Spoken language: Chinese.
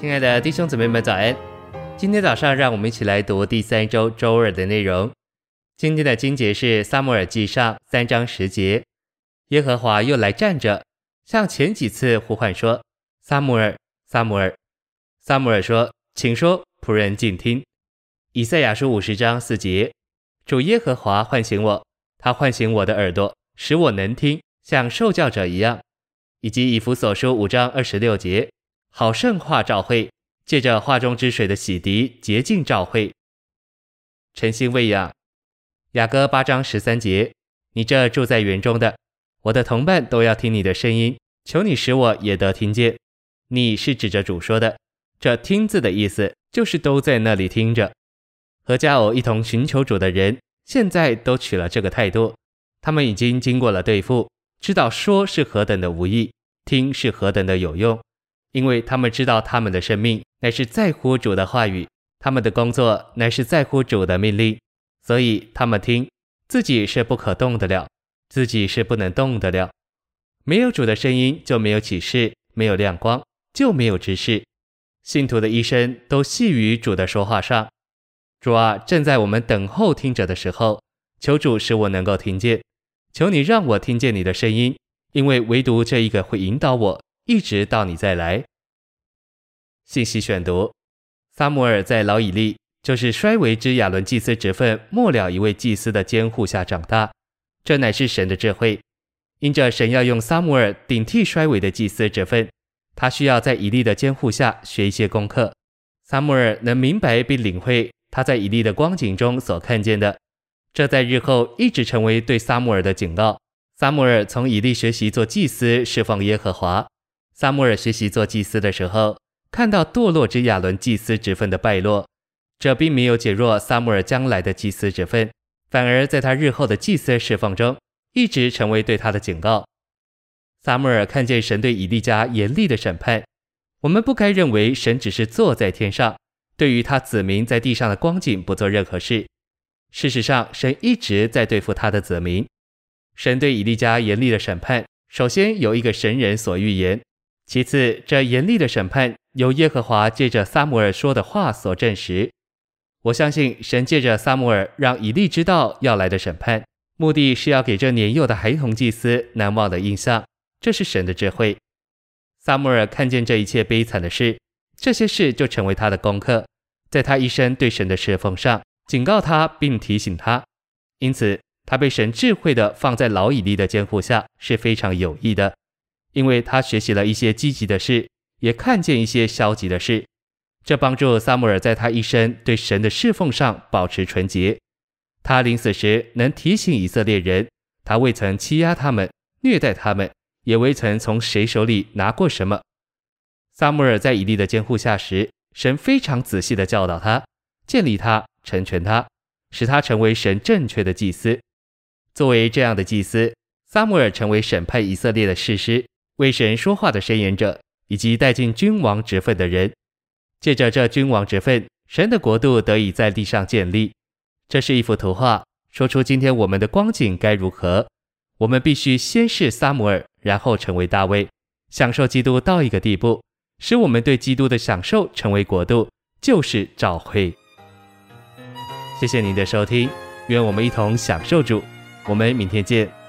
亲爱的弟兄姊妹们，早安！今天早上，让我们一起来读第三周周二的内容。今天的经节是《撒母耳记上》三章十节。耶和华又来站着，像前几次呼唤说：“撒母耳，撒母耳。”撒母耳说：“请说，仆人静听。”以赛亚书五十章四节。主耶和华唤醒我，他唤醒我的耳朵，使我能听，像受教者一样。以及以弗所书五章二十六节。好圣化教会，借着画中之水的洗涤洁净教会。诚心喂养。雅歌八章十三节，你这住在园中的，我的同伴都要听你的声音，求你使我也得听见。你是指着主说的，这听字的意思就是都在那里听着。和佳偶一同寻求主的人，现在都取了这个态度，他们已经经过了对付，知道说是何等的无益，听是何等的有用。因为他们知道他们的生命乃是在乎主的话语，他们的工作乃是在乎主的命令，所以他们听，自己是不可动得了，自己是不能动得了。没有主的声音，就没有启示；没有亮光，就没有知识。信徒的一生都系于主的说话上。主啊，正在我们等候听者的时候，求主使我能够听见，求你让我听见你的声音，因为唯独这一个会引导我。一直到你再来。信息选读：撒母耳在老以利，就是衰微之亚伦祭司职分末了一位祭司的监护下长大，这乃是神的智慧。因着神要用撒母耳顶替衰微的祭司职分，他需要在以利的监护下学一些功课。撒母耳能明白并领会他在以利的光景中所看见的，这在日后一直成为对撒母耳的警告。撒母耳从以利学习做祭司，侍奉耶和华。撒母耳学习做祭司的时候，看到堕落之亚伦祭司职分的败落，这并没有减弱撒母耳将来的祭司职分，反而在他日后的祭司侍奉中，一直成为对他的警告。撒母耳看见神对以利家严厉的审判，我们不该认为神只是坐在天上，对于他子民在地上的光景不做任何事。事实上，神一直在对付他的子民。神对以利家严厉的审判，首先有一个神人所预言。其次，这严厉的审判由耶和华借着撒母耳说的话所证实。我相信神借着撒母耳让以利知道要来的审判，目的是要给这年幼的孩童祭司难忘的印象。这是神的智慧。撒母耳看见这一切悲惨的事，这些事就成为他的功课，在他一生对神的侍奉上警告他并提醒他。因此，他被神智慧地放在老以利的监护下是非常有益的。因为他学习了一些积极的事，也看见一些消极的事，这帮助撒母耳在他一生对神的侍奉上保持纯洁。他临死时能提醒以色列人，他未曾欺压他们、虐待他们，也未曾从谁手里拿过什么。撒母耳在以利的监护下时，神非常仔细地教导他、建立他、成全他，使他成为神正确的祭司。作为这样的祭司，撒母耳成为审判以色列的士师。为神说话的伸言者，以及带进君王职分的人，借着这君王职分，神的国度得以在地上建立。这是一幅图画，说出今天我们的光景该如何。我们必须先是撒母耳，然后成为大卫，享受基督到一个地步，使我们对基督的享受成为国度，就是召会。谢谢您的收听，愿我们一同享受主。我们明天见。